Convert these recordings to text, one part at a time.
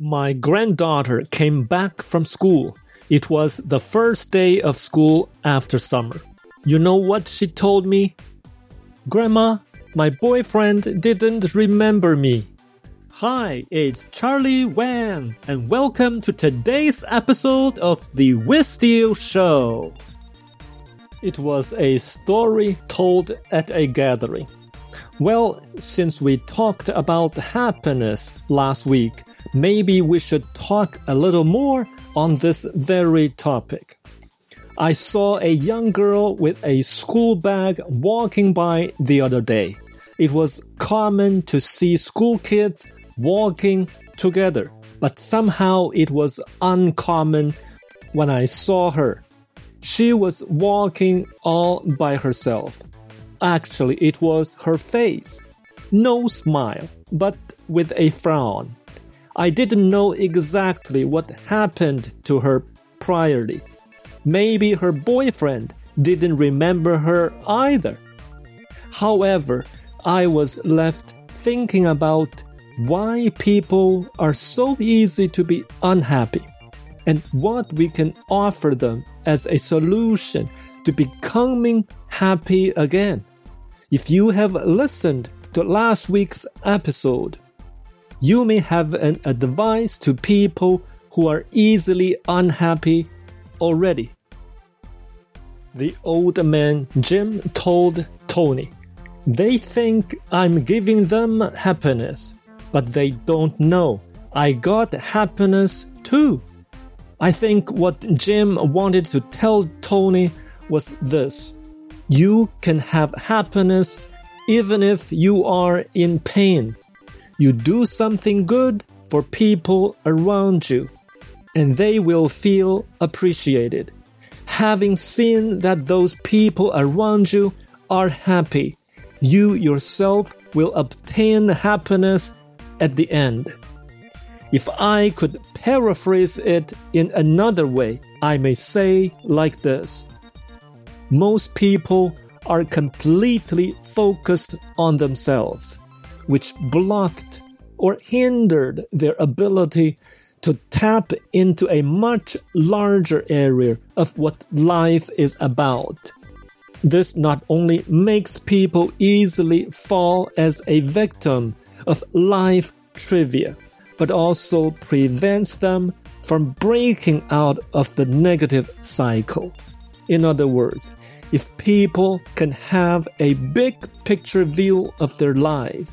My granddaughter came back from school. It was the first day of school after summer. You know what she told me? Grandma, my boyfriend didn't remember me. Hi, it's Charlie Wang, and welcome to today's episode of The Wissteel Show. It was a story told at a gathering. Well, since we talked about happiness last week, maybe we should talk a little more on this very topic. I saw a young girl with a school bag walking by the other day. It was common to see school kids walking together, but somehow it was uncommon when I saw her. She was walking all by herself. Actually, it was her face. No smile, but with a frown. I didn't know exactly what happened to her priorly. Maybe her boyfriend didn't remember her either. However, I was left thinking about why people are so easy to be unhappy and what we can offer them as a solution to becoming happy again. If you have listened to last week's episode, you may have an advice to people who are easily unhappy already. The old man Jim told Tony, They think I'm giving them happiness, but they don't know I got happiness too. I think what Jim wanted to tell Tony was this you can have happiness even if you are in pain. You do something good for people around you, and they will feel appreciated. Having seen that those people around you are happy, you yourself will obtain happiness at the end. If I could paraphrase it in another way, I may say like this most people are completely focused on themselves, which blocked or hindered their ability to tap into a much larger area of what life is about. This not only makes people easily fall as a victim of life trivia, but also prevents them from breaking out of the negative cycle. In other words, if people can have a big picture view of their life,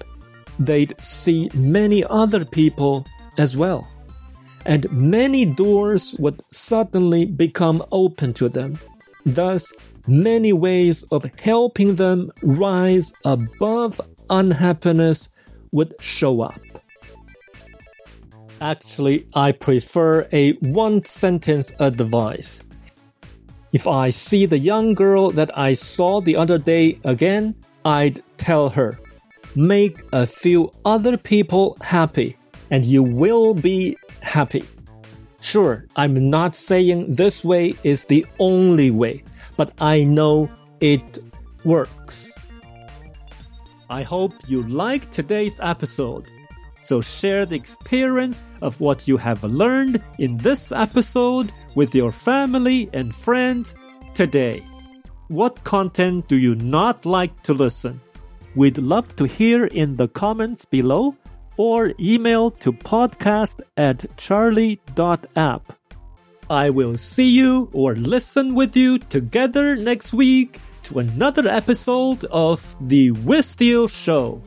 they'd see many other people as well. And many doors would suddenly become open to them. Thus, many ways of helping them rise above unhappiness would show up. Actually, I prefer a one sentence advice. If I see the young girl that I saw the other day again, I'd tell her, make a few other people happy and you will be happy. Sure, I'm not saying this way is the only way, but I know it works. I hope you liked today's episode. So share the experience of what you have learned in this episode with your family and friends today. What content do you not like to listen? We'd love to hear in the comments below or email to podcast at charlie.app. I will see you or listen with you together next week to another episode of The Wissteel Show.